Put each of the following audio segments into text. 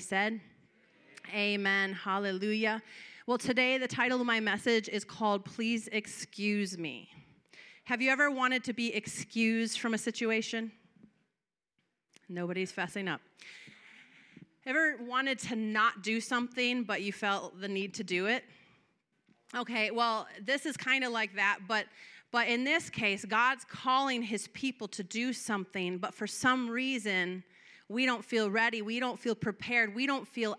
said, Amen. Hallelujah. Well, today the title of my message is called Please Excuse Me. Have you ever wanted to be excused from a situation? Nobody's fessing up. Ever wanted to not do something, but you felt the need to do it? Okay, well, this is kind of like that, but but in this case, God's calling his people to do something, but for some reason, we don't feel ready, we don't feel prepared, we don't feel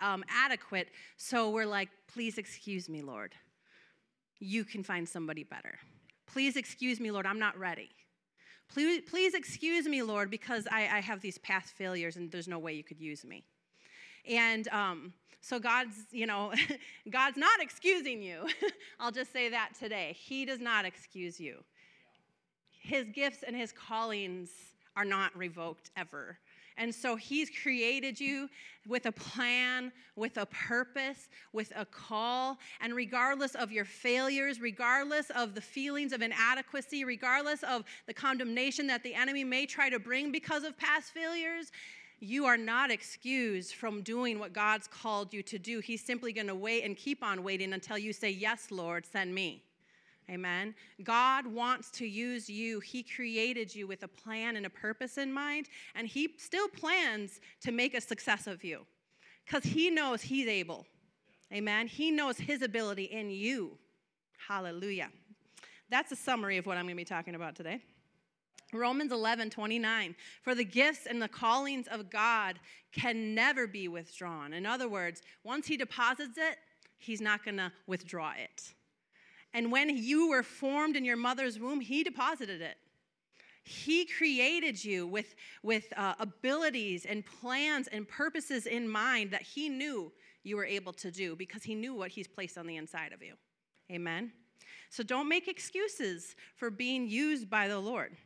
um, adequate. So we're like, please excuse me, Lord. You can find somebody better. Please excuse me, Lord, I'm not ready. Please, please excuse me, Lord, because I, I have these past failures and there's no way you could use me. And um, so God's, you know, God's not excusing you. I'll just say that today. He does not excuse you. His gifts and his callings are not revoked ever. And so he's created you with a plan, with a purpose, with a call. And regardless of your failures, regardless of the feelings of inadequacy, regardless of the condemnation that the enemy may try to bring because of past failures, you are not excused from doing what God's called you to do. He's simply going to wait and keep on waiting until you say, Yes, Lord, send me. Amen. God wants to use you. He created you with a plan and a purpose in mind, and He still plans to make a success of you because He knows He's able. Amen. He knows His ability in you. Hallelujah. That's a summary of what I'm going to be talking about today. Romans 11, 29. For the gifts and the callings of God can never be withdrawn. In other words, once He deposits it, He's not going to withdraw it. And when you were formed in your mother's womb, He deposited it. He created you with, with uh, abilities and plans and purposes in mind that He knew you were able to do because He knew what He's placed on the inside of you. Amen? So don't make excuses for being used by the Lord.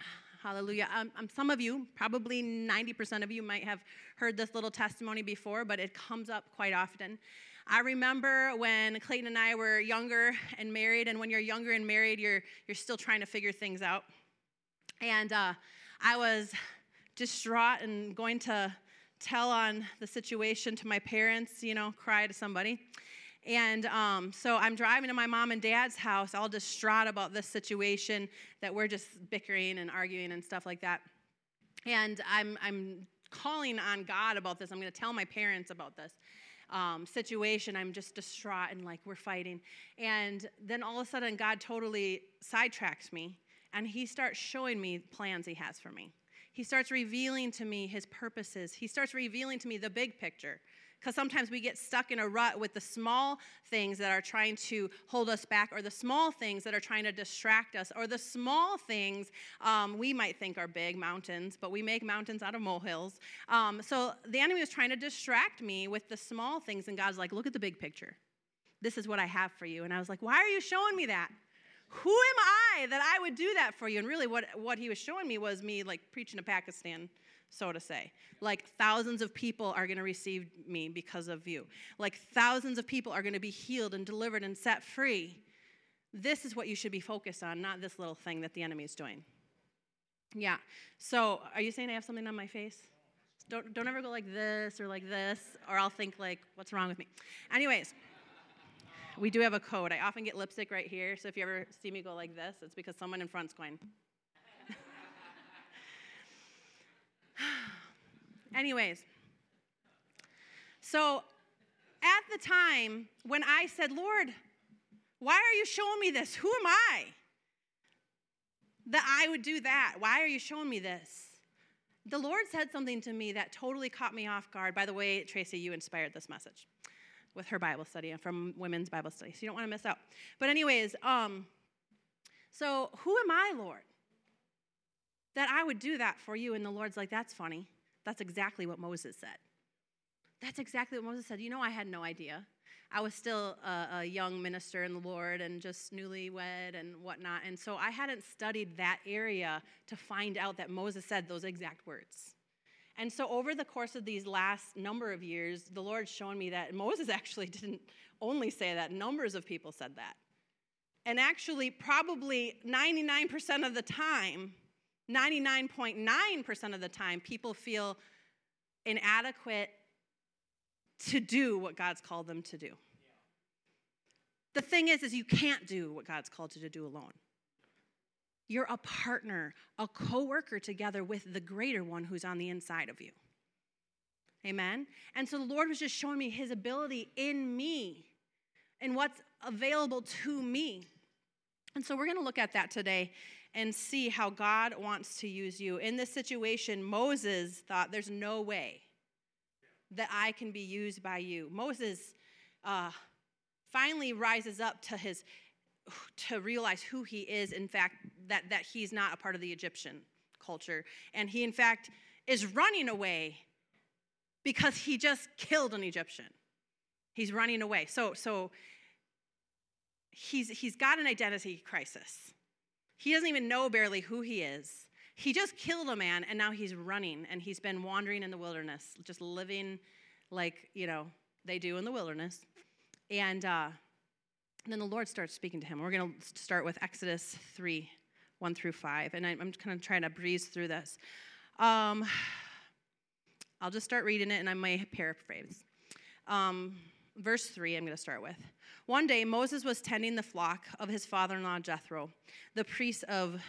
Hallelujah. Um, um, some of you, probably 90% of you, might have heard this little testimony before, but it comes up quite often. I remember when Clayton and I were younger and married, and when you're younger and married, you're, you're still trying to figure things out. And uh, I was distraught and going to tell on the situation to my parents, you know, cry to somebody. And um, so I'm driving to my mom and dad's house, all distraught about this situation that we're just bickering and arguing and stuff like that. And I'm, I'm calling on God about this. I'm going to tell my parents about this um, situation. I'm just distraught and like we're fighting. And then all of a sudden, God totally sidetracks me and He starts showing me plans He has for me. He starts revealing to me His purposes. He starts revealing to me the big picture because sometimes we get stuck in a rut with the small things that are trying to hold us back, or the small things that are trying to distract us, or the small things um, we might think are big mountains, but we make mountains out of molehills. Um, so the enemy was trying to distract me with the small things, and God's like, look at the big picture. This is what I have for you. And I was like, why are you showing me that? Who am I that I would do that for you? And really, what, what he was showing me was me like preaching to Pakistan so to say. Like thousands of people are going to receive me because of you. Like thousands of people are going to be healed and delivered and set free. This is what you should be focused on, not this little thing that the enemy is doing. Yeah. So, are you saying I have something on my face? Don't, don't ever go like this or like this, or I'll think like, what's wrong with me? Anyways, we do have a code. I often get lipstick right here, so if you ever see me go like this, it's because someone in front's going, Anyways, so at the time when I said, Lord, why are you showing me this? Who am I? That I would do that. Why are you showing me this? The Lord said something to me that totally caught me off guard. By the way, Tracy, you inspired this message with her Bible study from women's Bible study, so you don't want to miss out. But, anyways, um, so who am I, Lord? That I would do that for you. And the Lord's like, that's funny. That's exactly what Moses said. That's exactly what Moses said. You know, I had no idea. I was still a, a, young minister in the Lord and just newlywed and whatnot. And so I hadn't studied that area to find out that Moses said those exact words. And so over the course of these last number of years, the Lord's shown me that Moses actually didn't only say that, numbers of people said that. And actually, probably 99% of the time, 99.9% of the time, people feel inadequate to do what God's called them to do. The thing is is you can't do what God's called you to do alone. You're a partner, a co-worker together with the greater one who's on the inside of you. Amen. And so the Lord was just showing me his ability in me and what's available to me. And so we're going to look at that today and see how God wants to use you. In this situation, Moses thought, There's no way that I can be used by you. Moses uh, finally rises up to his to realize who he is in fact that that he's not a part of the egyptian culture and he in fact is running away because he just killed an egyptian he's running away so so he's he's got an identity crisis he doesn't even know barely who he is he just killed a man and now he's running and he's been wandering in the wilderness just living like you know they do in the wilderness and uh, then the Lord starts speaking to him. We're going to start with Exodus 3 1 through 5. And I'm kind of trying to breeze through this. Um, I'll just start reading it and I may paraphrase. Um, verse 3, I'm going to start with. One day, Moses was tending the flock of his father in law Jethro, the priest of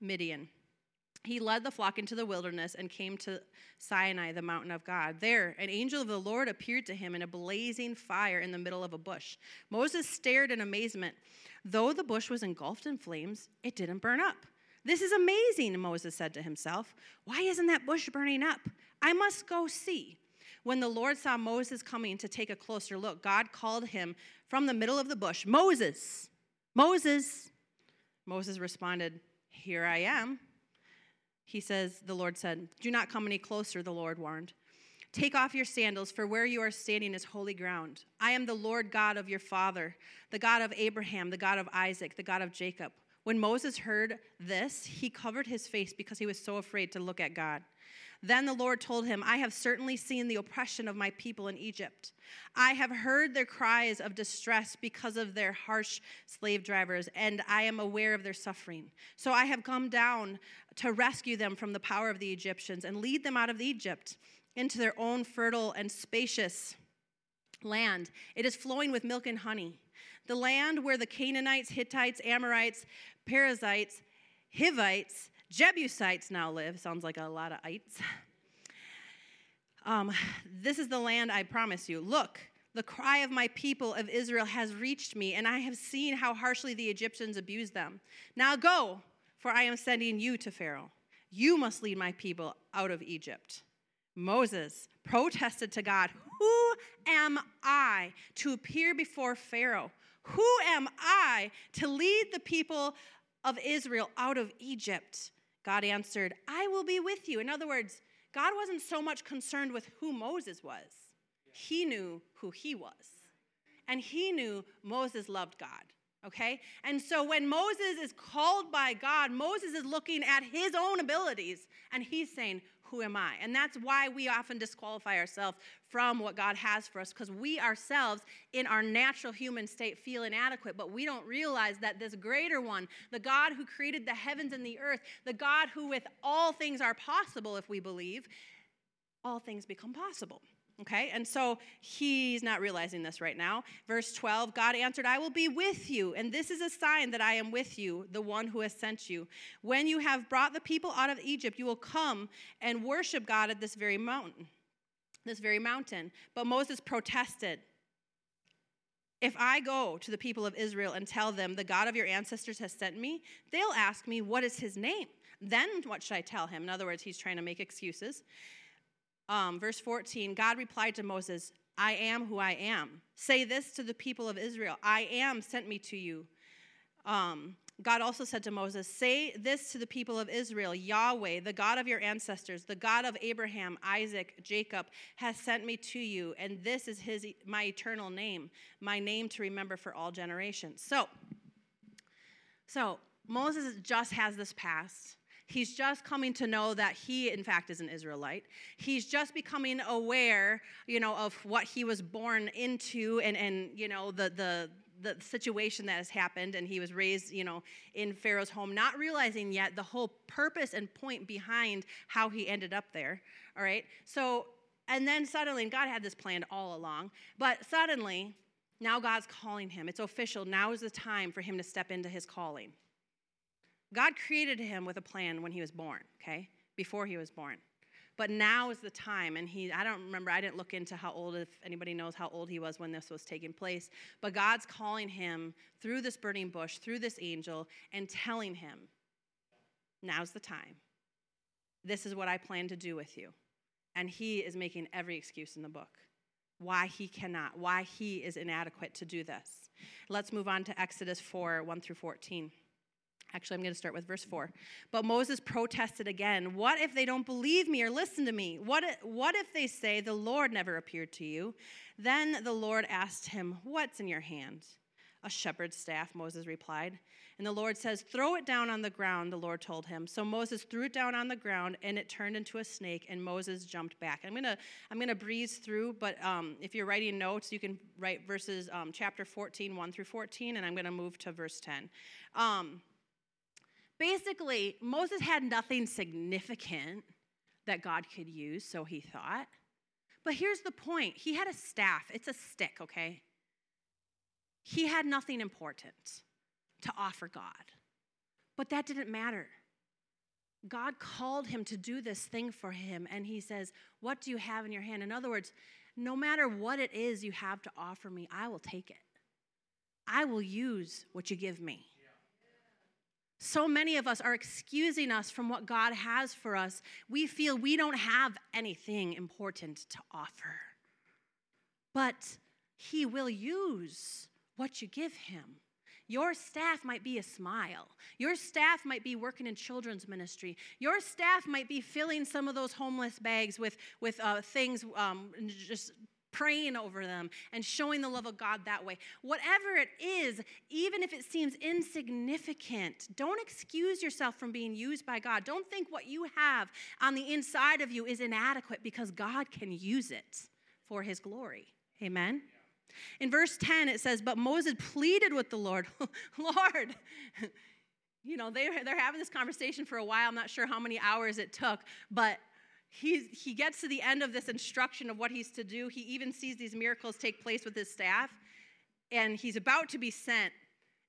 Midian he led the flock into the wilderness and came to Sinai, the mountain of God. There, an angel of the Lord appeared to him in a blazing fire in the middle of a bush. Moses stared in amazement. Though the bush was engulfed in flames, it didn't burn up. This is amazing, Moses said to himself. Why isn't that bush burning up? I must go see. When the Lord saw Moses coming to take a closer look, God called him from the middle of the bush Moses, Moses. Moses responded, Here I am he says, The Lord said, Do not come any closer, the Lord warned. Take off your sandals, for where you are standing is holy ground. I am the Lord God of your father, the God of Abraham, the God of Isaac, the God of Jacob. When Moses heard this, he covered his face because he was so afraid to look at God. Then the Lord told him, I have certainly seen the oppression of my people in Egypt. I have heard their cries of distress because of their harsh slave drivers, and I am aware of their suffering. So I have come down to rescue them from the power of the Egyptians and lead them out of Egypt into their own fertile and spacious land. It is flowing with milk and honey. The land where the Canaanites, Hittites, Amorites, Perizzites, Hivites, Jebusites now live. Sounds like a lot of ites. Um, this is the land I promise you. Look, the cry of my people of Israel has reached me, and I have seen how harshly the Egyptians abuse them. Now go, for I am sending you to Pharaoh. You must lead my people out of Egypt. Moses protested to God, Who am I to appear before Pharaoh? Who am I to lead the people of Israel out of Egypt? God answered, I will be with you. In other words, God wasn't so much concerned with who Moses was, he knew who he was. And he knew Moses loved God. Okay? And so when Moses is called by God, Moses is looking at his own abilities and he's saying, who am I? And that's why we often disqualify ourselves from what God has for us because we ourselves, in our natural human state, feel inadequate, but we don't realize that this greater one, the God who created the heavens and the earth, the God who with all things are possible if we believe, all things become possible. Okay, and so he's not realizing this right now. Verse 12 God answered, I will be with you, and this is a sign that I am with you, the one who has sent you. When you have brought the people out of Egypt, you will come and worship God at this very mountain. This very mountain. But Moses protested. If I go to the people of Israel and tell them, the God of your ancestors has sent me, they'll ask me, What is his name? Then what should I tell him? In other words, he's trying to make excuses. Um, verse 14 God replied to Moses, I am who I am. Say this to the people of Israel I am sent me to you. Um, God also said to Moses, Say this to the people of Israel Yahweh, the God of your ancestors, the God of Abraham, Isaac, Jacob, has sent me to you, and this is his, my eternal name, my name to remember for all generations. So, so Moses just has this past. He's just coming to know that he, in fact, is an Israelite. He's just becoming aware, you know, of what he was born into and, and you know, the, the, the situation that has happened and he was raised you know in pharaoh's home not realizing yet the whole purpose and point behind how he ended up there all right so and then suddenly, and God had this planned all along, but suddenly, now God's calling him. It's official. Now is the time for him to step into his calling. God created him with a plan when he was born, okay? Before he was born. But now is the time, and he, I don't remember, I didn't look into how old, if anybody knows how old he was when this was taking place, but God's calling him through this burning bush, through this angel, and telling him, now's the time. This is what I plan to do with you. And he is making every excuse in the book why he cannot, why he is inadequate to do this. Let's move on to Exodus 4 1 through 14. Actually, I'm going to start with verse 4. But Moses protested again. What if they don't believe me or listen to me? What if, what if they say, The Lord never appeared to you? Then the Lord asked him, What's in your hand? A shepherd's staff, Moses replied. And the Lord says, Throw it down on the ground, the Lord told him. So Moses threw it down on the ground, and it turned into a snake, and Moses jumped back. I'm going to I'm gonna breeze through, but um, if you're writing notes, you can write verses um, chapter 14, 1 through 14, and I'm going to move to verse 10. Um, Basically, Moses had nothing significant that God could use, so he thought. But here's the point he had a staff, it's a stick, okay? He had nothing important to offer God. But that didn't matter. God called him to do this thing for him, and he says, What do you have in your hand? In other words, no matter what it is you have to offer me, I will take it. I will use what you give me. So many of us are excusing us from what God has for us. We feel we don't have anything important to offer. But He will use what you give Him. Your staff might be a smile. Your staff might be working in children's ministry. Your staff might be filling some of those homeless bags with, with uh, things, um, just praying over them and showing the love of God that way. Whatever it is, even if it seems insignificant, don't excuse yourself from being used by God. Don't think what you have on the inside of you is inadequate because God can use it for his glory. Amen. In verse 10, it says, But Moses pleaded with the Lord, Lord, you know, they, they're having this conversation for a while. I'm not sure how many hours it took, but He's, he gets to the end of this instruction of what he's to do. He even sees these miracles take place with his staff, and he's about to be sent.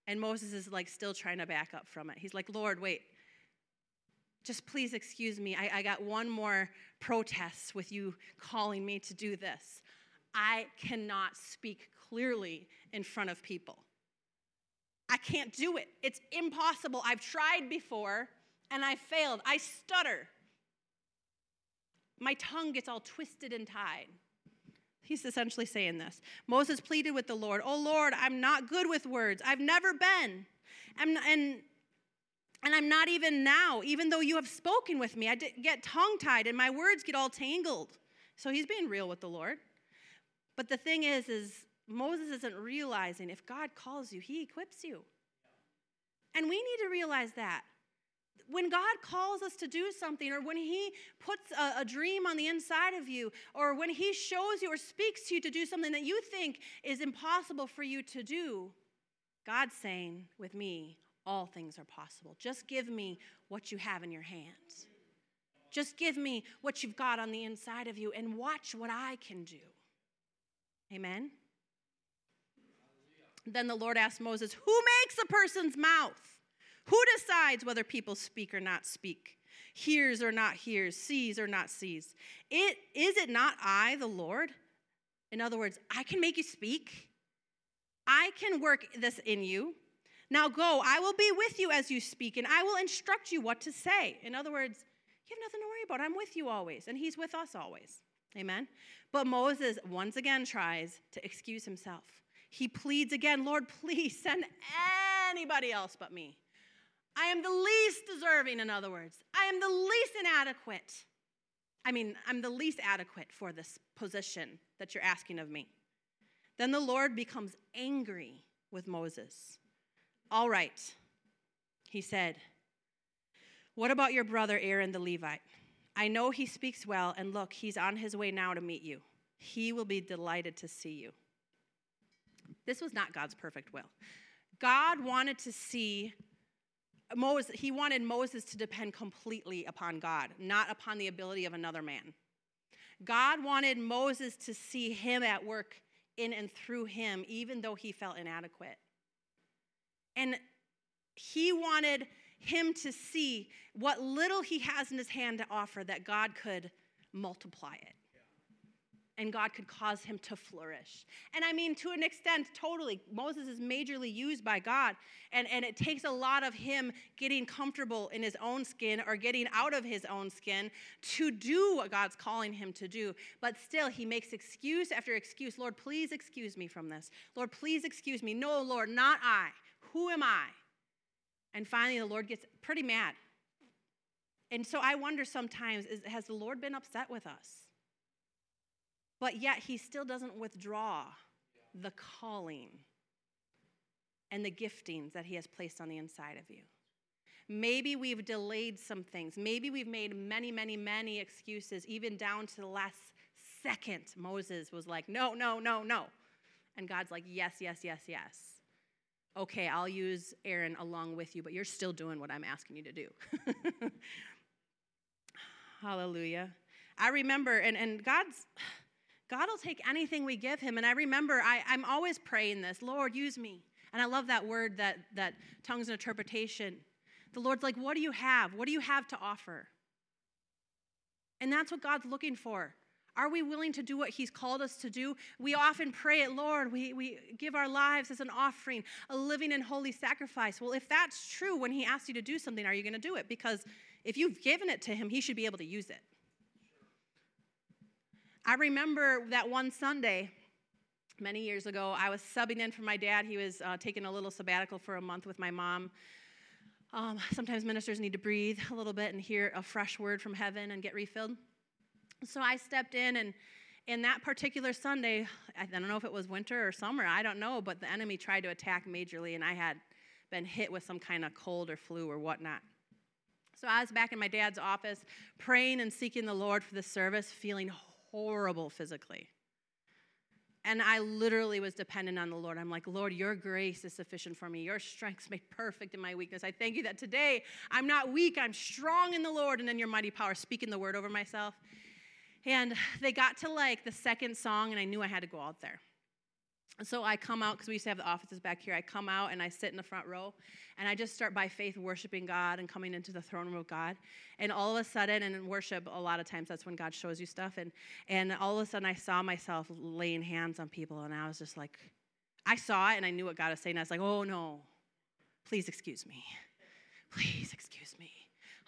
And Moses is like still trying to back up from it. He's like, Lord, wait, just please excuse me. I, I got one more protest with you calling me to do this. I cannot speak clearly in front of people. I can't do it. It's impossible. I've tried before and I failed. I stutter my tongue gets all twisted and tied. He's essentially saying this. Moses pleaded with the Lord, Oh Lord, I'm not good with words. I've never been. I'm and, and I'm not even now, even though you have spoken with me. I get tongue tied and my words get all tangled. So he's being real with the Lord. But the thing is, is Moses isn't realizing if God calls you, he equips you. And we need to realize that when God calls us to do something, or when He puts a, a, dream on the inside of you, or when He shows you or speaks to you to do something that you think is impossible for you to do, God's saying, with me, all things are possible. Just give me what you have in your hands. Just give me what you've got on the inside of you and watch what I can do. Amen? Then the Lord asked Moses, Who makes a person's mouth? Who decides whether people speak or not speak? Hears or not hears, sees or not sees? It, is it not I, the Lord? In other words, I can make you speak. I can work this in you. Now go, I will be with you as you speak, and I will instruct you what to say. In other words, you have nothing to worry about. I'm with you always, and He's with us always. Amen. But Moses once again tries to excuse himself. He pleads again, Lord, please send anybody else but me. I am the least deserving, in other words. I am the least inadequate. I mean, I'm the least adequate for this position that you're asking of me. Then the Lord becomes angry with Moses. All right, he said, What about your brother Aaron the Levite? I know he speaks well, and look, he's on his way now to meet you. He will be delighted to see you. This was not God's perfect will. God wanted to see Moses, he wanted Moses to depend completely upon God, not upon the ability of another man. God wanted Moses to see him at work in and through him, even though he felt inadequate. And he wanted him to see what little he has in his hand to offer, that God could multiply it and God could cause him to flourish. And I mean, to an extent, totally. Moses is majorly used by God, and, and it takes a lot of him getting comfortable in his own skin or getting out of his own skin to do what God's calling him to do. But still, he makes excuse after excuse Lord, please excuse me from this. Lord, please excuse me. No, Lord, not I. Who am I? And finally, the Lord gets pretty mad. And so I wonder sometimes is, has the Lord been upset with us? But yet he still doesn't withdraw the calling and the giftings that he has placed on the inside of you. Maybe we've delayed some things. Maybe we've made many, many, many excuses, even down to the last second. Moses was like, no, no, no, no. And God's like, yes, yes, yes, yes. Okay, I'll use Aaron along with you, but you're still doing what I'm asking you to do. Hallelujah. I remember, and, and God's God will take anything we give him. And I remember I, I'm always praying this Lord, use me. And I love that word, that, that tongues and interpretation. The Lord's like, what do you have? What do you have to offer? And that's what God's looking for. Are we willing to do what He's called us to do? We often pray it, Lord, we, we give our lives as an offering, a living and holy sacrifice. Well, if that's true, when He asks you to do something, are you going to do it? Because if you've given it to Him, He should be able to use it. I remember that one Sunday many years ago, I was subbing in for my dad. He was uh, taking a little sabbatical for a month with my mom. Um, sometimes ministers need to breathe a little bit and hear a fresh word from heaven and get refilled. So I stepped in, and in that particular Sunday, I don't know if it was winter or summer, I don't know, but the enemy tried to attack majorly, and I had been hit with some kind of cold or flu or whatnot. So I was back in my dad's office praying and seeking the Lord for the service, feeling horrible physically. And I literally was dependent on the Lord. I'm like, Lord, your grace is sufficient for me. Your strength's made perfect in my weakness. I thank you that today I'm not weak, I'm strong in the Lord and in your mighty power, speaking the word over myself. And they got to like the second song, and I knew I had to go out there. So I come out because we used to have the offices back here. I come out and I sit in the front row and I just start by faith worshiping God and coming into the throne room of God. And all of a sudden, and in worship, a lot of times that's when God shows you stuff. And, and all of a sudden, I saw myself laying hands on people and I was just like, I saw it and I knew what God was saying. I was like, oh no, please excuse me. Please excuse me.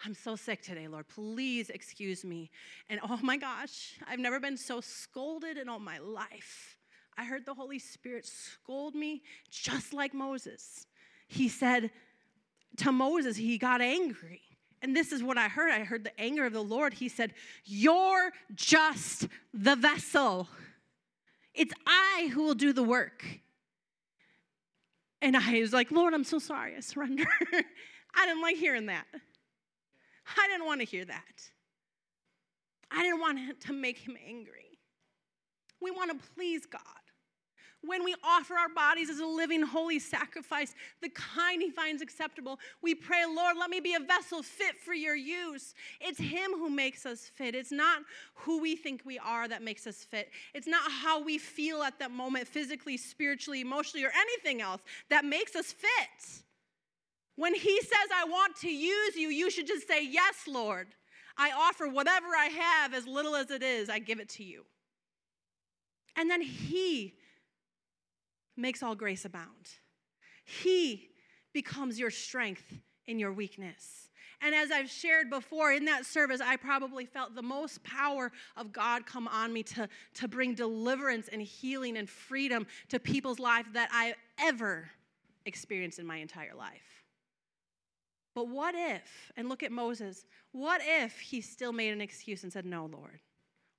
I'm so sick today, Lord. Please excuse me. And oh my gosh, I've never been so scolded in all my life. I heard the Holy Spirit scold me just like Moses. He said to Moses, he got angry. And this is what I heard. I heard the anger of the Lord. He said, You're just the vessel. It's I who will do the work. And I was like, Lord, I'm so sorry. I surrender. I didn't like hearing that. I didn't want to hear that. I didn't want to make him angry. We want to please God when we offer our bodies as a living, holy sacrifice, the kind He finds acceptable, we pray, Lord, let me be a vessel fit for your use. It's Him who makes us fit. It's not who we think we are that makes us fit. It's not how we feel at that moment, physically, spiritually, emotionally, or anything else that makes us fit. When He says, I want to use you, you should just say, Yes, Lord. I offer whatever I have, as little as it is, I give it to you. And then He makes all grace abound. He becomes your strength in your weakness. And as I've shared before in that service, I probably felt the most power of God come on me to, to bring deliverance and healing and freedom to people's life that I ever experienced in my entire life. But what if, and look at Moses, what if he still made an excuse and said, No, Lord?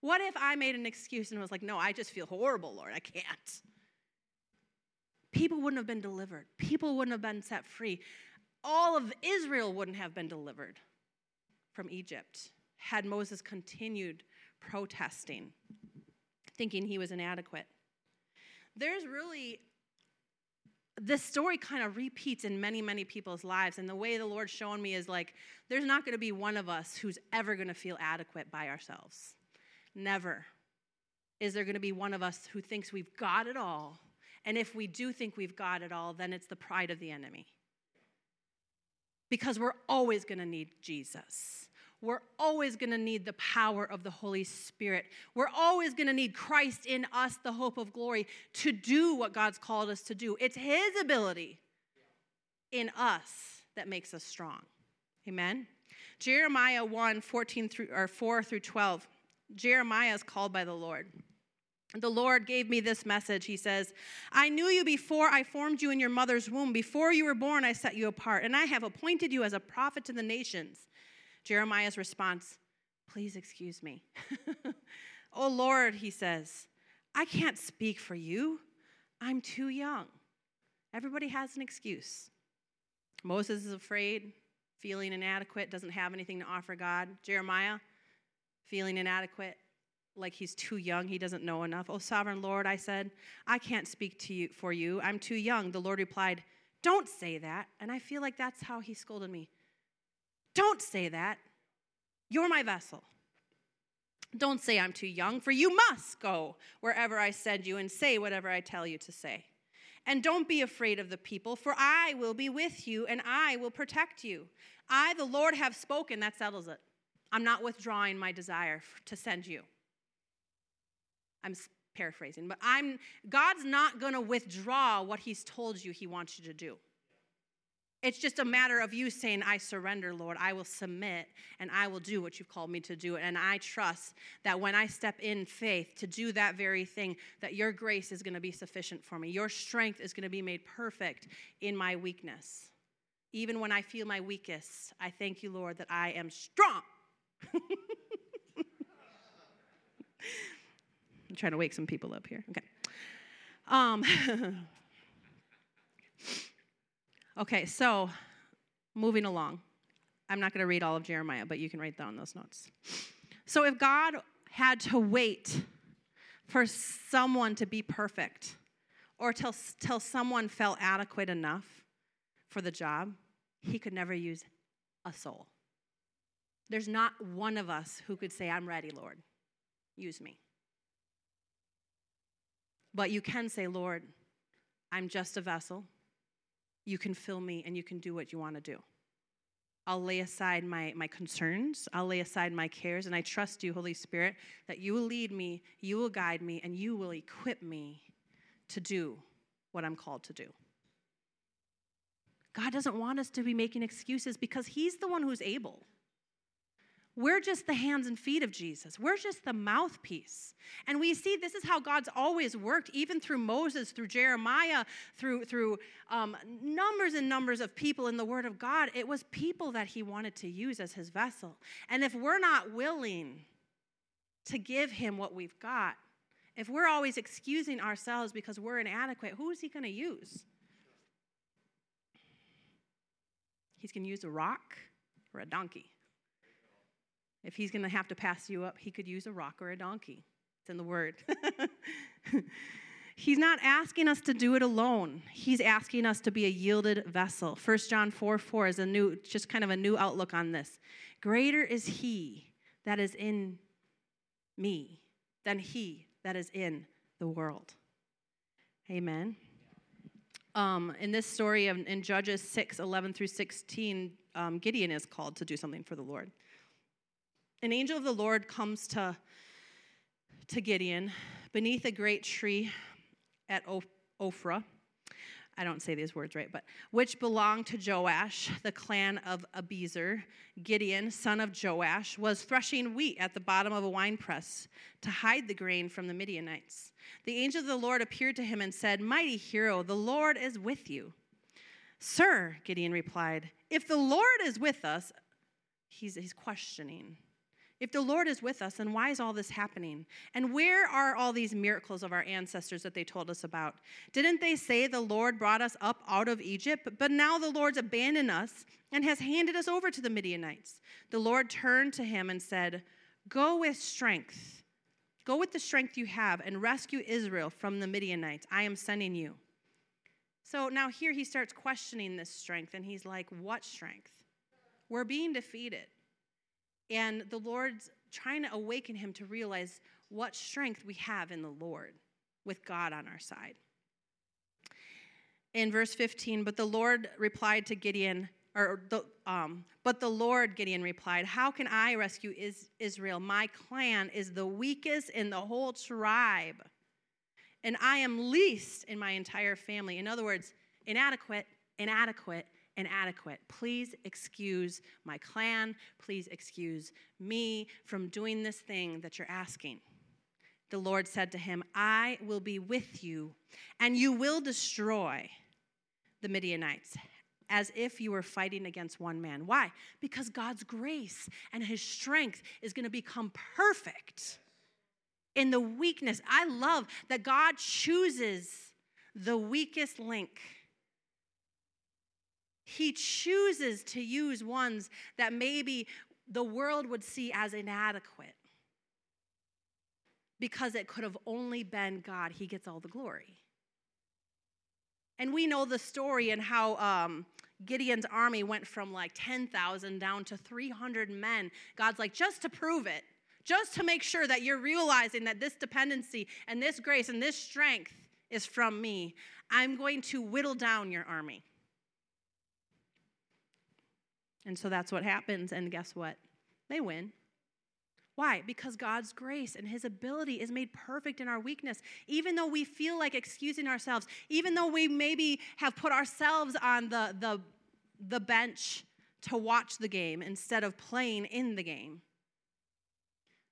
What if I made an excuse and was like, No, I just feel horrible, Lord, I can't? People wouldn't have been delivered, people wouldn't have been set free. All of Israel wouldn't have been delivered from Egypt had Moses continued protesting, thinking he was inadequate. There's really this story kind of repeats in many, many people's lives. And the way the Lord's shown me is like, there's not going to be one of us who's ever going to feel adequate by ourselves. Never is there going to be one of us who thinks we've got it all. And if we do think we've got it all, then it's the pride of the enemy. Because we're always going to need Jesus. We're always going to need the power of the Holy Spirit. We're always going to need Christ in us, the hope of glory, to do what God's called us to do. It's His ability in us that makes us strong. Amen. Jeremiah 1 14 through, or 4 through 12. Jeremiah is called by the Lord. The Lord gave me this message. He says, I knew you before I formed you in your mother's womb. Before you were born, I set you apart, and I have appointed you as a prophet to the nations. Jeremiah's response, Please excuse me. oh Lord, he says, I can't speak for you. I'm too young. Everybody has an excuse. Moses is afraid, feeling inadequate, doesn't have anything to offer God. Jeremiah, feeling inadequate, like he's too young, he doesn't know enough. Oh, sovereign Lord, I said, I can't speak to you for you. I'm too young. The Lord replied, Don't say that. And I feel like that's how he scolded me. Don't say that. You're my vessel. Don't say I'm too young, for you must go wherever I send you and say whatever I tell you to say. And don't be afraid of the people, for I will be with you and I will protect you. I, the Lord, have spoken. That settles it. I'm not withdrawing my desire to send you. I'm paraphrasing, but I'm God's not going to withdraw what he's told you he wants you to do. It's just a matter of you saying, I surrender, Lord. I will submit and I will do what you've called me to do. And I trust that when I step in faith to do that very thing, that your grace is going to be sufficient for me. Your strength is going to be made perfect in my weakness. Even when I feel my weakest, I thank you, Lord, that I am strong. I'm trying to wake some people up here. Okay. Um, okay, so moving along. I'm not going to read all of Jeremiah, but you can write down those notes. So if God had to wait for someone to be perfect or till, till someone felt adequate enough for the job, he could never use a soul. There's not one of us who could say, I'm ready, Lord. Use me. But you can say, Lord, I'm just a vessel. You can fill me and you can do what you want to do. I'll lay aside my, my concerns, I'll lay aside my cares, and I trust you, Holy Spirit, that you will lead me, you will guide me, and you will equip me to do what I'm called to do. God doesn't want us to be making excuses because He's the one who's able. We're just the hands and feet of Jesus. We're just the mouthpiece. And we see this is how God's always worked, even through Moses, through Jeremiah, through, through um, numbers and numbers of people in the Word of God. It was people that he wanted to use as his vessel. And if we're not willing to give him what we've got, if we're always excusing ourselves because we're inadequate, who is he going to use? He's going to use a rock or a donkey. If he's going to have to pass you up, he could use a rock or a donkey. It's in the word. he's not asking us to do it alone. He's asking us to be a yielded vessel. 1 John 4 4 is a new, just kind of a new outlook on this. Greater is he that is in me than he that is in the world. Amen. Um, in this story of, in Judges 6 11 through 16, um, Gideon is called to do something for the Lord an angel of the Lord comes to, to Gideon beneath a great tree at Ophrah. I don't say these words right, but which belonged to Joash, the clan of Abiezer. Gideon, son of Joash, was threshing wheat at the bottom of a winepress to hide the grain from the Midianites. The angel of the Lord appeared to him and said, Mighty hero, the Lord is with you. Sir, Gideon replied, if the Lord is with us, he's, he's questioning. If the Lord is with us, then why is all this happening? And where are all these miracles of our ancestors that they told us about? Didn't they say the Lord brought us up out of Egypt? But now the Lord's abandoned us and has handed us over to the Midianites. The Lord turned to him and said, Go with strength. Go with the strength you have and rescue Israel from the Midianites. I am sending you. So now here he starts questioning this strength, and he's like, What strength? We're being defeated. And the Lord's trying to awaken him to realize what strength we have in the Lord with God on our side. In verse 15, but the Lord replied to Gideon, or the, um, but the Lord, Gideon replied, How can I rescue Israel? My clan is the weakest in the whole tribe, and I am least in my entire family. In other words, inadequate, inadequate, inadequate. Please excuse my clan. Please excuse me from doing this thing that you're asking. The Lord said to him, I will be with you, and you will destroy the Midianites as if you were fighting against one man. Why? Because God's grace and his strength is going to become perfect in the weakness. I love that God chooses the weakest link he chooses to use ones that maybe the world would see as inadequate because it could have only been God. He gets all the glory. And we know the story and how um, Gideon's army went from like 10,000 down to 300 men. God's like, just to prove it, just to make sure that you're realizing that this dependency and this grace and this strength is from me, I'm going to whittle down your army. And so that's what happens. And guess what? They win. Why? Because God's grace and His ability is made perfect in our weakness. Even though we feel like excusing ourselves, even though we maybe have put ourselves on the, the, the bench to watch the game instead of playing in the game,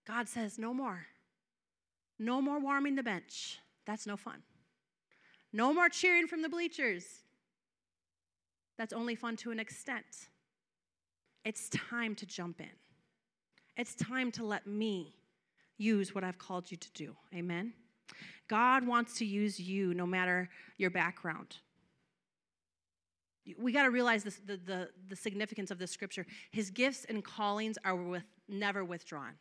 God says, no more. No more warming the bench. That's no fun. No more cheering from the bleachers. That's only fun to an extent. It's time to jump in. It's time to let me use what I've called you to do. Amen. God wants to use you no matter your background. We got to realize this, the, the, the significance of this scripture. His gifts and callings are with, never withdrawn.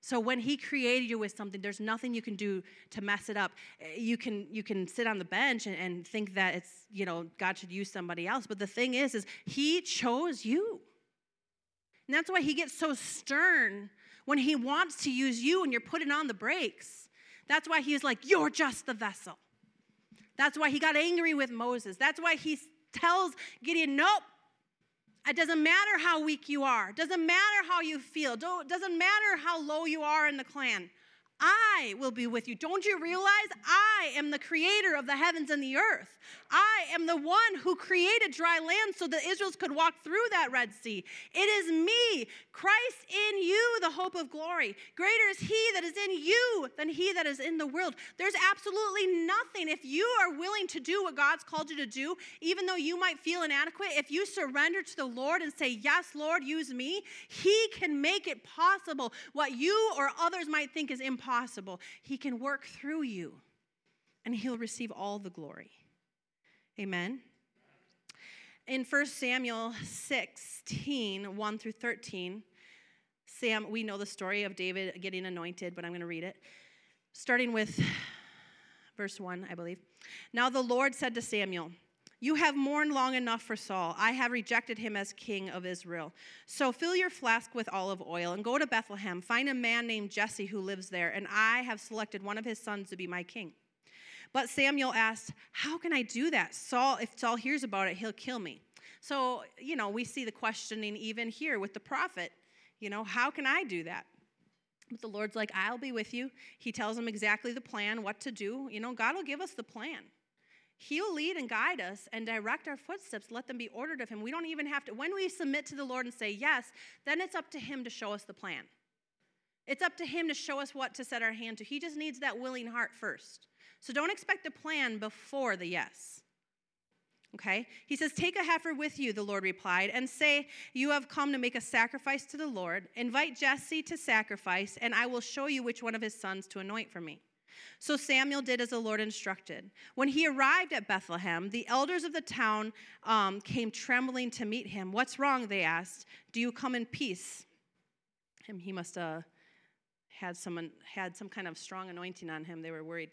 So when he created you with something, there's nothing you can do to mess it up. You can you can sit on the bench and, and think that it's you know God should use somebody else. But the thing is, is he chose you. And that's why he gets so stern when he wants to use you and you're putting on the brakes. That's why he's like, You're just the vessel. That's why he got angry with Moses. That's why he tells Gideon, Nope, it doesn't matter how weak you are. It doesn't matter how you feel. It doesn't matter how low you are in the clan. I will be with you. Don't you realize I am the creator of the heavens and the earth? I am the one who created dry land so that Israel could walk through that Red Sea. It is me, Christ in you, the hope of glory. Greater is he that is in you than he that is in the world. There's absolutely nothing. If you are willing to do what God's called you to do, even though you might feel inadequate, if you surrender to the Lord and say, Yes, Lord, use me, he can make it possible. What you or others might think is impossible impossible, He can work through you and He'll receive all the glory. Amen. In 1 Samuel 16, 1 through 13, Sam, we know the story of David getting anointed, but I'm going to read it. Starting with verse 1, I believe. Now the Lord said to Samuel, you have mourned long enough for Saul. I have rejected him as king of Israel. So fill your flask with olive oil and go to Bethlehem. Find a man named Jesse who lives there, and I have selected one of his sons to be my king. But Samuel asked, How can I do that? Saul, if Saul hears about it, he'll kill me. So, you know, we see the questioning even here with the prophet. You know, how can I do that? But the Lord's like, I'll be with you. He tells him exactly the plan, what to do. You know, God will give us the plan. He'll lead and guide us and direct our footsteps, let them be ordered of Him. We don't even have to, when we submit to the Lord and say yes, then it's up to Him to show us the plan. It's up to Him to show us what to set our hand to. He just needs that willing heart first. So don't expect a plan before the yes. Okay? He says, Take a heifer with you, the Lord replied, and say, You have come to make a sacrifice to the Lord. Invite Jesse to sacrifice, and I will show you which one of his sons to anoint for me. So Samuel did as the Lord instructed. When he arrived at Bethlehem, the elders of the town um, came trembling to meet him. What's wrong? They asked. Do you come in peace? And he must have had someone had some kind of strong anointing on him. They were worried.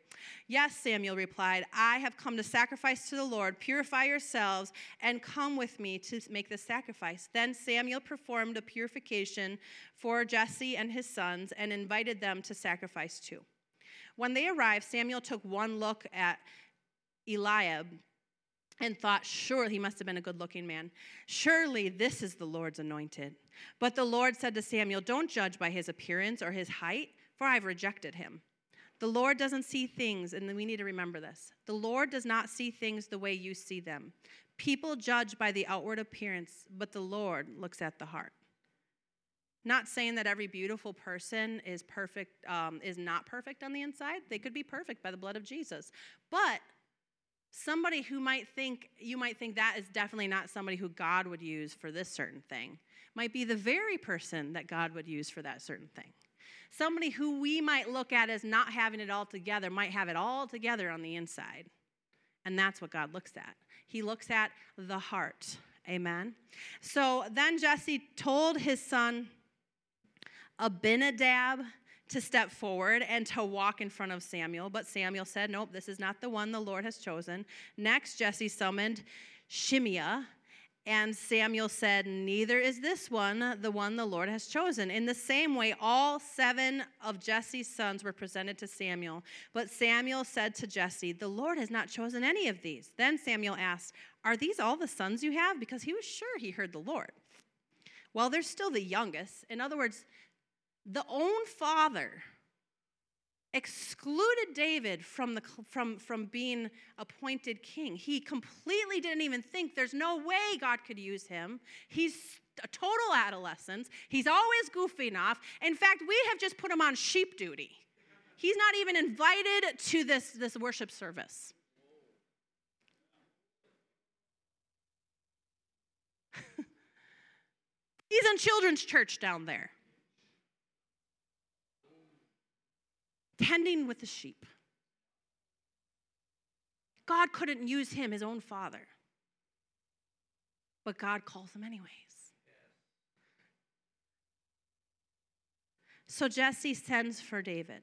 Yes, Samuel replied, I have come to sacrifice to the Lord. Purify yourselves and come with me to make the sacrifice. Then Samuel performed a purification for Jesse and his sons and invited them to sacrifice too. When they arrived, Samuel took one look at Eliab and thought, Sure, he must have been a good looking man. Surely this is the Lord's anointed. But the Lord said to Samuel, Don't judge by his appearance or his height, for I've rejected him. The Lord doesn't see things, and we need to remember this. The Lord does not see things the way you see them. People judge by the outward appearance, but the Lord looks at the heart. Not saying that every beautiful person is perfect, um, is not perfect on the inside. They could be perfect by the blood of Jesus. But somebody who might think you might think that is definitely not somebody who God would use for this certain thing might be the very person that God would use for that certain thing. Somebody who we might look at as not having it all together might have it all together on the inside. And that's what God looks at. He looks at the heart. Amen. So then Jesse told his son Abinadab to step forward and to walk in front of Samuel. But Samuel said, Nope, this is not the one the Lord has chosen. Next, Jesse summoned Shimea. And Samuel said, Neither is this one the one the Lord has chosen. In the same way, all seven of Jesse's sons were presented to Samuel. But Samuel said to Jesse, The Lord has not chosen any of these. Then Samuel asked, Are these all the sons you have? Because he was sure he heard the Lord. Well, they're still the youngest. In other words, the own father excluded David from, the, from, from being appointed king. He completely didn't even think there's no way God could use him. He's a total adolescence. He's always goofing off. In fact, we have just put him on sheep duty. He's not even invited to this, this worship service. He's in children's church down there. Tending with the sheep. God couldn't use him, his own father. But God calls him anyways. So Jesse sends for David.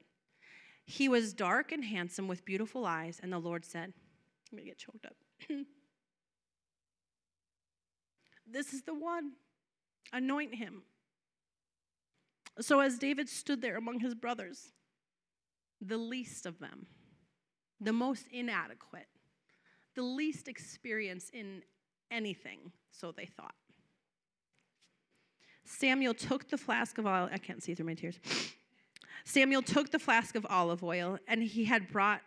He was dark and handsome with beautiful eyes, and the Lord said, I'm going to get choked up. this is the one. Anoint him. So as David stood there among his brothers, the least of them, the most inadequate, the least experience in anything, so they thought. Samuel took the flask of oil, I can't see through my tears. Samuel took the flask of olive oil and he had brought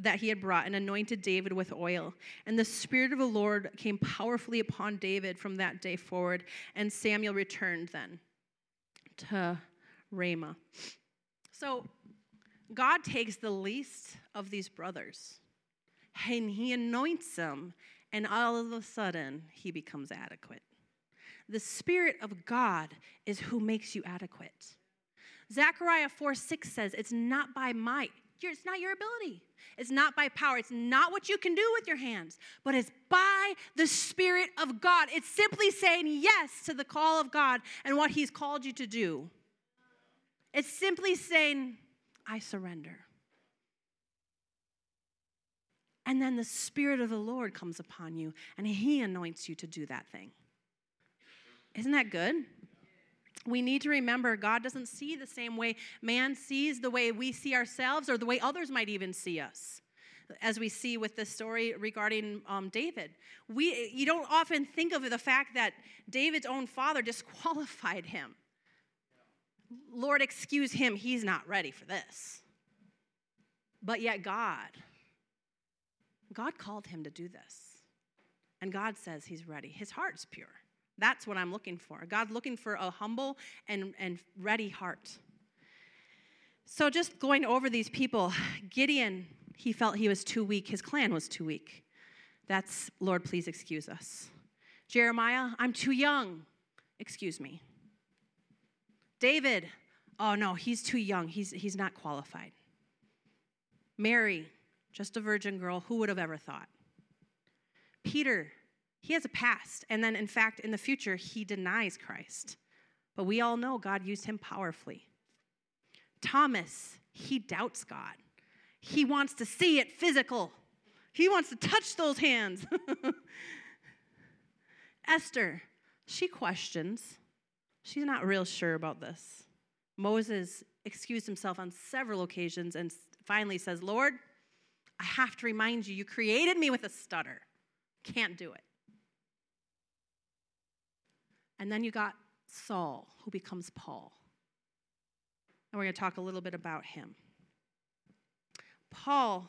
that he had brought and anointed David with oil. And the Spirit of the Lord came powerfully upon David from that day forward. And Samuel returned then to Ramah. So God takes the least of these brothers and he anoints them, and all of a sudden, he becomes adequate. The Spirit of God is who makes you adequate. Zechariah 4 6 says, It's not by might, it's not your ability. It's not by power. It's not what you can do with your hands, but it's by the Spirit of God. It's simply saying yes to the call of God and what He's called you to do. It's simply saying, I surrender. And then the Spirit of the Lord comes upon you and He anoints you to do that thing. Isn't that good? We need to remember God doesn't see the same way man sees the way we see ourselves or the way others might even see us. As we see with the story regarding um, David, we you don't often think of the fact that David's own father disqualified him. Lord, excuse him, he's not ready for this. But yet, God, God called him to do this. And God says he's ready. His heart's pure. That's what I'm looking for. God's looking for a humble and, and ready heart. So, just going over these people, Gideon, he felt he was too weak. His clan was too weak. That's, Lord, please excuse us. Jeremiah, I'm too young. Excuse me. David, oh no, he's too young. He's, he's not qualified. Mary, just a virgin girl, who would have ever thought? Peter, he has a past. And then, in fact, in the future, he denies Christ. But we all know God used him powerfully. Thomas, he doubts God. He wants to see it physical. He wants to touch those hands. Esther, she questions. She's not real sure about this. Moses excused himself on several occasions and finally says, Lord, I have to remind you, you created me with a stutter. Can't do it. And then you got Saul, who becomes Paul. And we're going to talk a little bit about him. Paul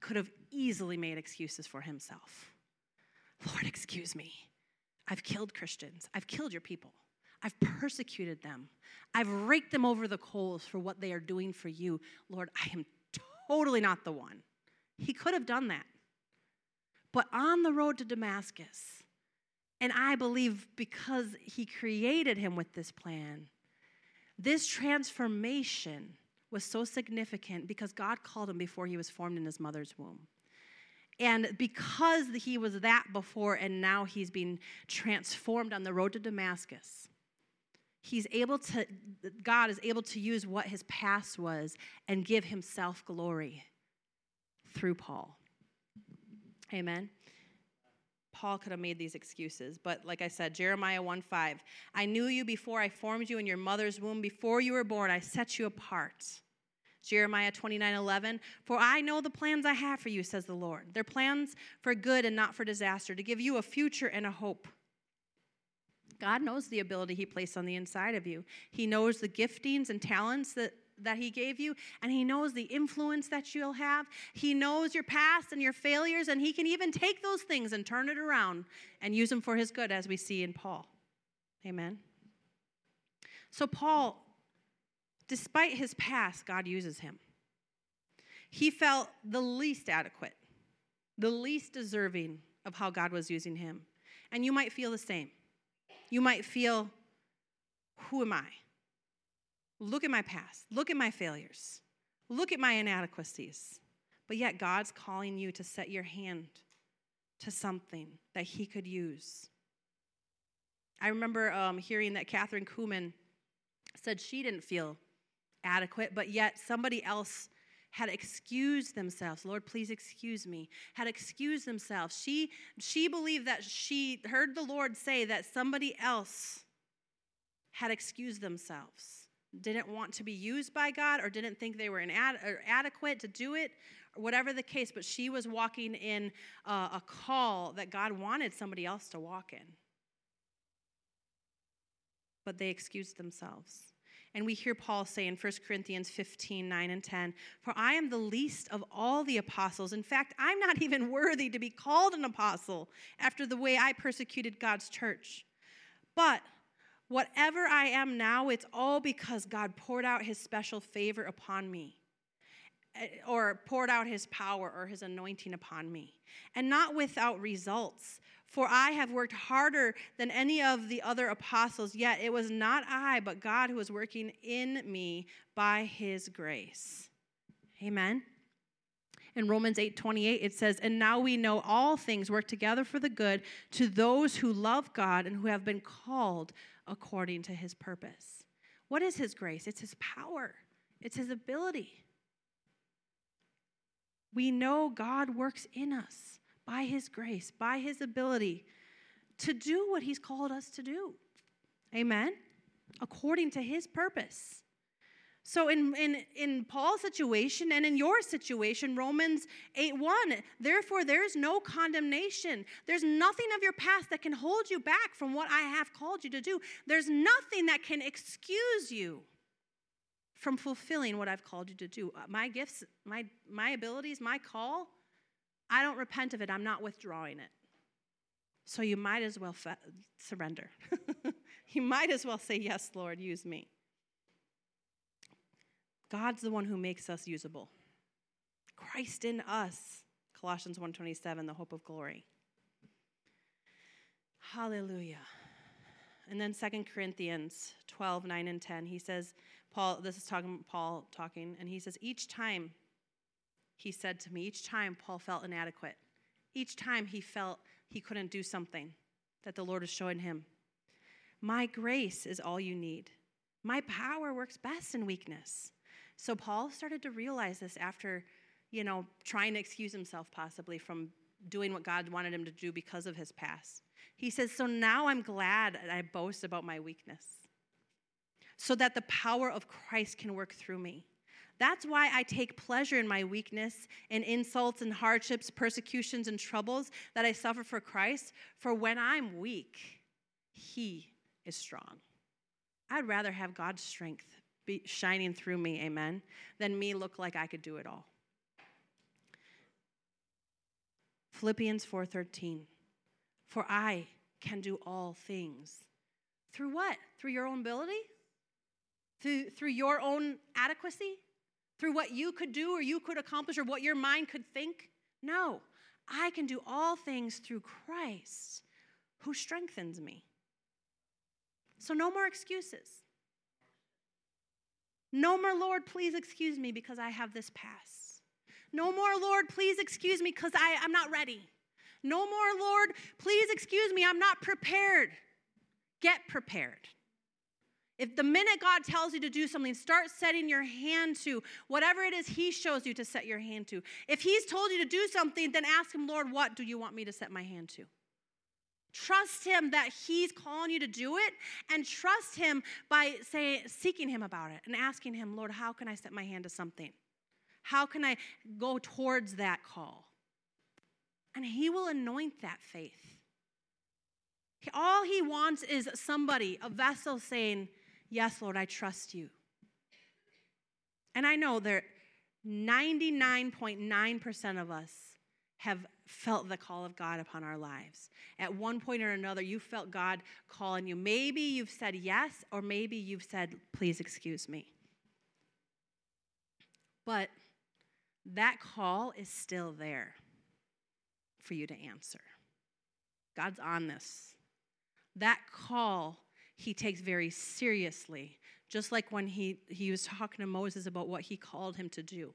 could have easily made excuses for himself. Lord, excuse me. I've killed Christians. I've killed your people. I've persecuted them. I've raked them over the coals for what they are doing for you. Lord, I am totally not the one. He could have done that. But on the road to Damascus, and I believe because he created him with this plan, this transformation was so significant because God called him before he was formed in his mother's womb. And because he was that before and now he's being transformed on the road to Damascus, he's able to, God is able to use what his past was and give himself glory through Paul. Amen. Paul could have made these excuses, but like I said, Jeremiah 1 5, I knew you before I formed you in your mother's womb. Before you were born, I set you apart. Jeremiah 29 11, for I know the plans I have for you, says the Lord. They're plans for good and not for disaster, to give you a future and a hope. God knows the ability He placed on the inside of you. He knows the giftings and talents that, that He gave you, and He knows the influence that you'll have. He knows your past and your failures, and He can even take those things and turn it around and use them for His good, as we see in Paul. Amen. So, Paul Despite his past, God uses him. He felt the least adequate, the least deserving of how God was using him. And you might feel the same. You might feel, who am I? Look at my past. Look at my failures. Look at my inadequacies. But yet, God's calling you to set your hand to something that He could use. I remember um, hearing that Kathryn Kuhlman said she didn't feel adequate, but yet somebody else had excused themselves. Lord please excuse me. Had excused themselves. She she believed that she heard the lord say that somebody else had excused themselves. Didn't want to be used by god or didn't think they were inadequate to do it or whatever the case but she was walking in a, a call that god wanted somebody else to walk in. But they excused themselves and we hear Paul say in 1 Corinthians 15, 9 and 10, For I am the least of all the apostles. In fact, I'm not even worthy to be called an apostle after the way I persecuted God's church. But whatever I am now, it's all because God poured out his special favor upon me eh, or poured out his power or his anointing upon me, and not without results. For I have worked harder than any of the other apostles, yet it was not I, but God who was working in me by his grace. Amen. In Romans 8 28, it says, And now we know all things work together for the good to those who love God and who have been called according to his purpose. What is his grace? It's his power, it's his ability. We know God works in us by His grace, by His ability to do what He's called us to do. Amen? According to His purpose. So in, in, in Paul's situation and in your situation, Romans 8 1, therefore there's no condemnation. There's nothing of your past that can hold you back from what I have called you to do. There's nothing that can excuse you from fulfilling what I've called you to do. Uh, my gifts, my, my abilities, my call, I don't repent of it, I'm not withdrawing it. So you might as well surrender. you might as well say, Yes, Lord, use me. God's the one who makes us usable. Christ in us. Colossians 1:27, the hope of glory. Hallelujah. And then 2 Corinthians 12, 9 and 10, he says, Paul, this is talking Paul talking, and he says, each time he said to me. Each time, Paul felt inadequate. Each time he felt he couldn't do something that the Lord was showing him. My grace is all you need. My power works best in weakness. So Paul started to realize this after, you know, trying to excuse himself possibly from doing what God wanted him to do because of his past. He says, So now I'm glad I boast about my weakness, so that the power of Christ can work through me. That's why I take pleasure in my weakness, in insults and hardships, persecutions and troubles that I suffer for Christ. For when I'm weak, He is strong. I'd rather have God's strength be shining through me, amen, than me look like I could do it all. Philippians 4:13. For I can do all things. Through what? Through your own ability? Through, through your own adequacy? Through what you could do or you could accomplish or what your mind could think? No. I can do all things through Christ who strengthens me. So, no more excuses. No more, Lord, please excuse me because I have this pass. No more, Lord, please excuse me because I'm not ready. No more, Lord, please excuse me, I'm not prepared. Get prepared. If the minute God tells you to do something, start setting your hand to whatever it is He shows you to set your hand to. If He's told you to do something, then ask Him, Lord, what do you want me to set my hand to? Trust him that he's calling you to do it and trust him by saying seeking him about it and asking him, "Lord, how can I set my hand to something? How can I go towards that call?" And he will anoint that faith. All he wants is somebody, a vessel saying, "Yes, Lord, I trust you." And I know that 99.9% of us have felt the call of God upon our lives. At one point or another, you felt God calling you. Maybe you've said yes, or maybe you've said, please excuse me. But that call is still there for you to answer. God's on this. That call he takes very seriously, just like when he, he was talking to Moses about what he called him to do.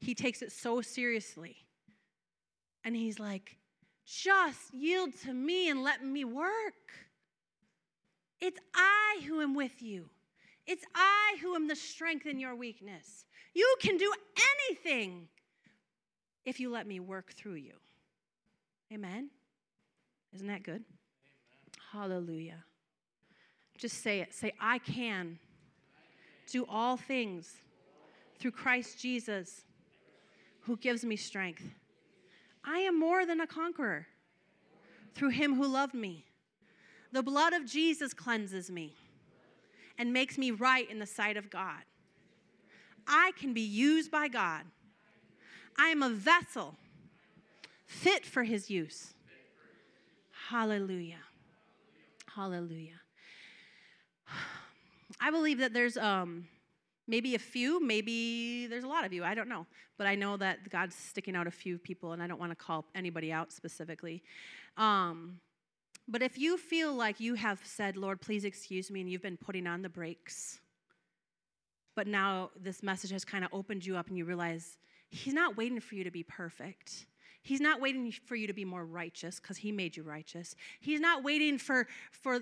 He takes it so seriously and he's like, just yield to me and let me work. It's I who am with you. It's I who am the strength in your weakness. You can do anything if you let me work through you. Amen. Isn't that good? Amen. Hallelujah. Just say it. Say, I can do all things through Christ Jesus who gives me strength. I am more than a conqueror through him who loved me. The blood of Jesus cleanses me and makes me right in the sight of God. I can be used by God. I am a vessel fit for his use. Hallelujah. Hallelujah. I believe that there's um, maybe a few, maybe there's a lot of you, I don't know. But I know that God's sticking out a few people, and I don't want to call anybody out specifically. Um, but if you feel like you have said, Lord, please excuse me, and you've been putting on the brakes, but now this message has kind of opened you up and you realize He's not waiting for you to be perfect. He's not waiting for you to be more righteous because He made you righteous. He's not waiting for, for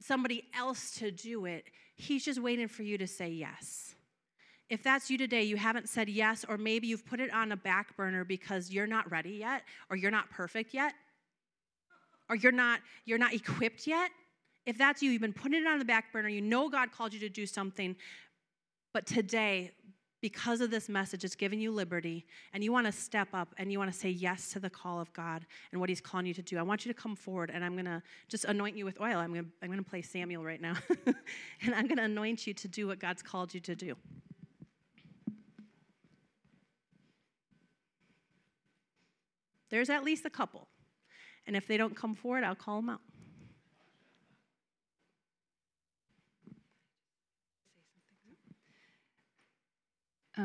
somebody else to do it. He's just waiting for you to say yes if that's you today, you haven't said yes, or maybe you've put it on a back burner because you're not ready yet, or you're not perfect yet, or you're not, you're not equipped yet. If that's you, you've been putting it on the back burner, you know God called you to do something, but today, because of this message, it's given you liberty, and you want to step up and you want to say yes to the call of God and what He's calling you to do. I want you to come forward, and I'm going to just anoint you with oil. I'm going to, I'm going to play Samuel right now, and I'm going to anoint you to do what God's called you to do. There's at least a couple. And if they don't come forward, I'll call them out.